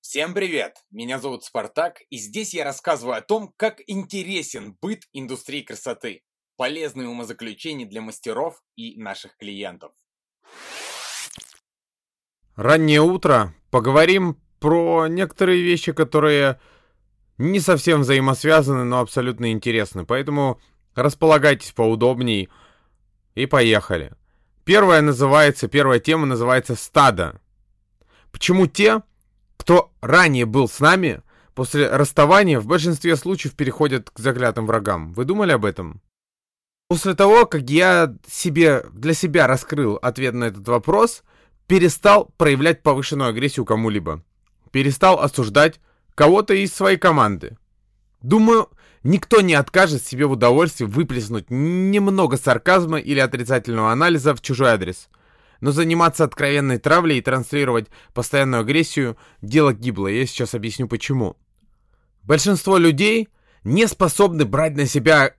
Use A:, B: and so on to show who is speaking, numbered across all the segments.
A: Всем привет! Меня зовут Спартак, и здесь я рассказываю о том, как интересен быт индустрии красоты, полезные умозаключения для мастеров и наших клиентов.
B: Раннее утро. Поговорим про некоторые вещи, которые не совсем взаимосвязаны, но абсолютно интересны. Поэтому располагайтесь поудобней и поехали. Первая называется, первая тема называется «Стадо». Почему те, кто ранее был с нами, после расставания в большинстве случаев переходят к заклятым врагам? Вы думали об этом? После того, как я себе, для себя раскрыл ответ на этот вопрос, перестал проявлять повышенную агрессию кому-либо. Перестал осуждать кого-то из своей команды. Думаю, никто не откажет себе в удовольствии выплеснуть немного сарказма или отрицательного анализа в чужой адрес. Но заниматься откровенной травлей и транслировать постоянную агрессию – дело гиблое. Я сейчас объясню почему. Большинство людей не способны брать на себя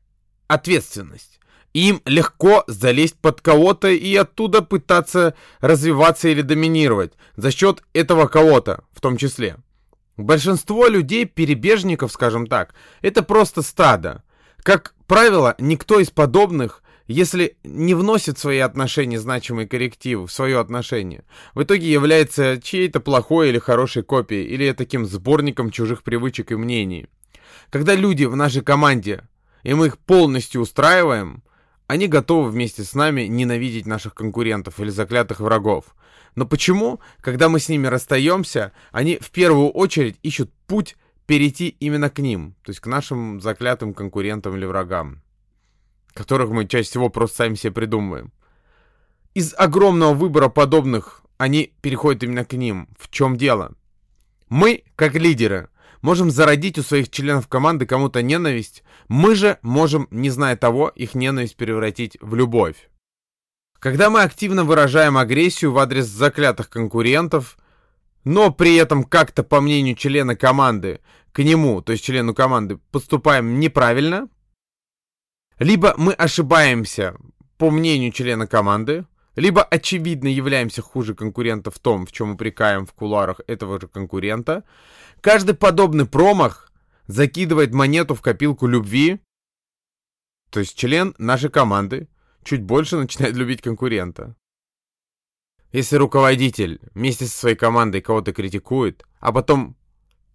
B: ответственность. Им легко залезть под кого-то и оттуда пытаться развиваться или доминировать за счет этого кого-то в том числе. Большинство людей, перебежников, скажем так, это просто стадо. Как правило, никто из подобных, если не вносит в свои отношения значимые коррективы, в свое отношение, в итоге является чьей-то плохой или хорошей копией, или таким сборником чужих привычек и мнений. Когда люди в нашей команде, и мы их полностью устраиваем, они готовы вместе с нами ненавидеть наших конкурентов или заклятых врагов. Но почему, когда мы с ними расстаемся, они в первую очередь ищут путь перейти именно к ним, то есть к нашим заклятым конкурентам или врагам, которых мы чаще всего просто сами себе придумываем. Из огромного выбора подобных они переходят именно к ним. В чем дело? Мы, как лидеры, можем зародить у своих членов команды кому-то ненависть, мы же можем, не зная того, их ненависть превратить в любовь. Когда мы активно выражаем агрессию в адрес заклятых конкурентов, но при этом как-то, по мнению члена команды, к нему, то есть члену команды, поступаем неправильно, либо мы ошибаемся, по мнению члена команды, либо очевидно являемся хуже конкурента в том, в чем упрекаем в кулуарах этого же конкурента, каждый подобный промах закидывает монету в копилку любви, то есть член нашей команды чуть больше начинает любить конкурента. Если руководитель вместе со своей командой кого-то критикует, а потом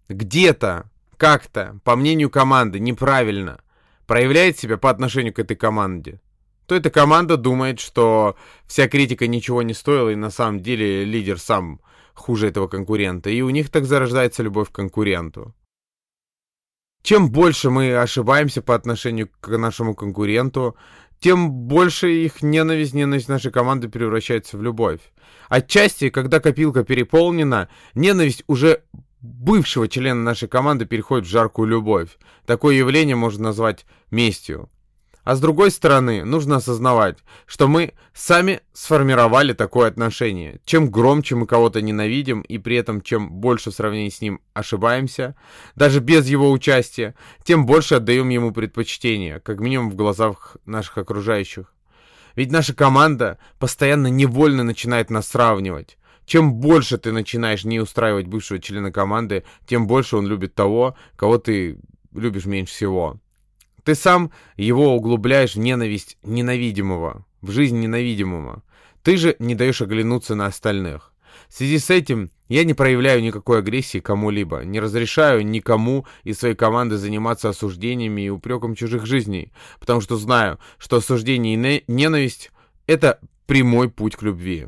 B: где-то, как-то, по мнению команды, неправильно проявляет себя по отношению к этой команде, то эта команда думает, что вся критика ничего не стоила, и на самом деле лидер сам хуже этого конкурента, и у них так зарождается любовь к конкуренту. Чем больше мы ошибаемся по отношению к нашему конкуренту, тем больше их ненависть, ненависть нашей команды превращается в любовь. Отчасти, когда копилка переполнена, ненависть уже бывшего члена нашей команды переходит в жаркую любовь. Такое явление можно назвать местью. А с другой стороны, нужно осознавать, что мы сами сформировали такое отношение. Чем громче мы кого-то ненавидим, и при этом чем больше в сравнении с ним ошибаемся, даже без его участия, тем больше отдаем ему предпочтение, как минимум в глазах наших окружающих. Ведь наша команда постоянно невольно начинает нас сравнивать. Чем больше ты начинаешь не устраивать бывшего члена команды, тем больше он любит того, кого ты любишь меньше всего. Ты сам его углубляешь в ненависть ненавидимого, в жизнь ненавидимого. Ты же не даешь оглянуться на остальных. В связи с этим я не проявляю никакой агрессии кому-либо, не разрешаю никому из своей команды заниматься осуждениями и упреком чужих жизней, потому что знаю, что осуждение и ненависть — это прямой путь к любви.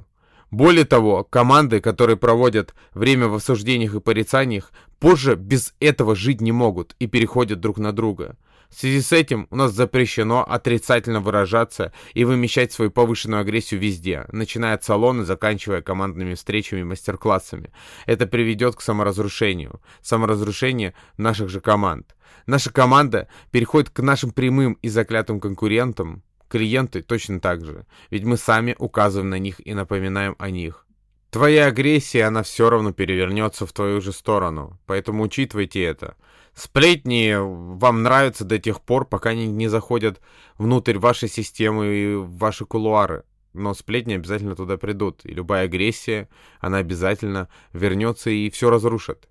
B: Более того, команды, которые проводят время в осуждениях и порицаниях, позже без этого жить не могут и переходят друг на друга. В связи с этим у нас запрещено отрицательно выражаться и вымещать свою повышенную агрессию везде, начиная от салона заканчивая командными встречами и мастер-классами. Это приведет к саморазрушению. Саморазрушение наших же команд. Наша команда переходит к нашим прямым и заклятым конкурентам. Клиенты точно так же. Ведь мы сами указываем на них и напоминаем о них. Твоя агрессия, она все равно перевернется в твою же сторону. Поэтому учитывайте это. Сплетни вам нравятся до тех пор, пока они не заходят внутрь вашей системы и ваши кулуары. Но сплетни обязательно туда придут, и любая агрессия, она обязательно вернется и все разрушит.